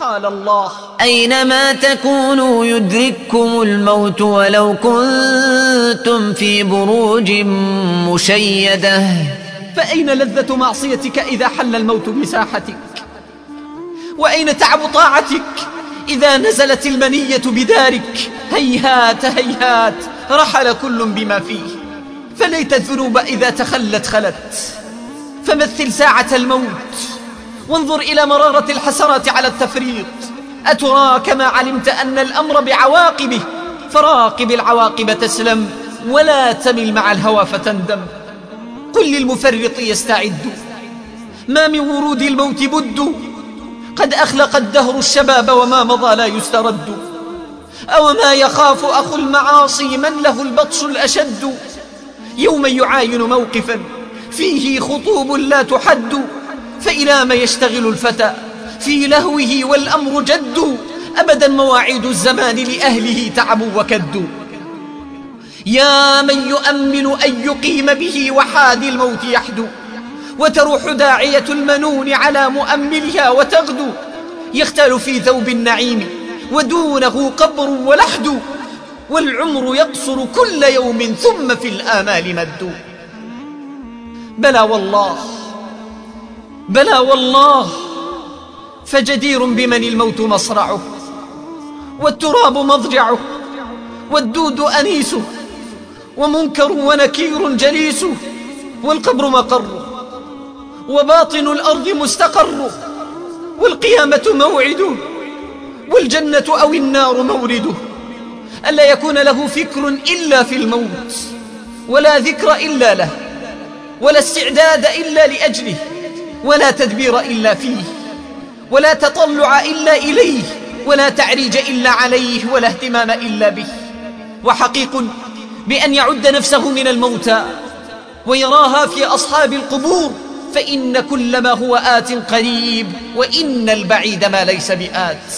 قال الله. أينما تكونوا يدرككم الموت ولو كنتم في بروج مشيدة. فأين لذة معصيتك إذا حل الموت بساحتك؟ وأين تعب طاعتك إذا نزلت المنية بدارك؟ هيهات هيهات رحل كل بما فيه. فليت الذنوب إذا تخلت خلت. فمثل ساعة الموت. وانظر إلى مرارة الحسرات على التفريط. أترى كما علمت أن الأمر بعواقبه. فراقب العواقب تسلم ولا تمل مع الهوى فتندم. قل للمفرط يستعد. ما من ورود الموت بد. قد أخلق الدهر الشباب وما مضى لا يسترد. أو ما يخاف أخو المعاصي من له البطش الأشد. يوم يعاين موقفا فيه خطوب لا تحد. فإلى ما يشتغل الفتى في لهوه والأمر جد. أبدا مواعيد الزمان لأهله تعبوا وكدوا يا من يؤمل أن يقيم به وحاد الموت يحدو وتروح داعية المنون على مؤملها وتغدو يختال في ثوب النعيم ودونه قبر ولحد. والعمر يقصر كل يوم ثم في الآمال مد. بلى والله بلى والله فجدير بمن الموت مصرعه والتراب مضجعه والدود أنيسه ومنكر ونكير جليسه والقبر مقره وباطن الأرض مستقره والقيامة موعده والجنة أو النار مورده ألا يكون له فكر إلا في الموت ولا ذكر إلا له ولا استعداد إلا لأجله. ولا تدبير إلا فيه ولا تطلع إلا إليه ولا تعريج إلا عليه ولا اهتمام إلا به. وحقيق بأن يعد نفسه من الموتى ويراها في أصحاب القبور فإن كل ما هو آت قريب وإن البعيد ما ليس بآت.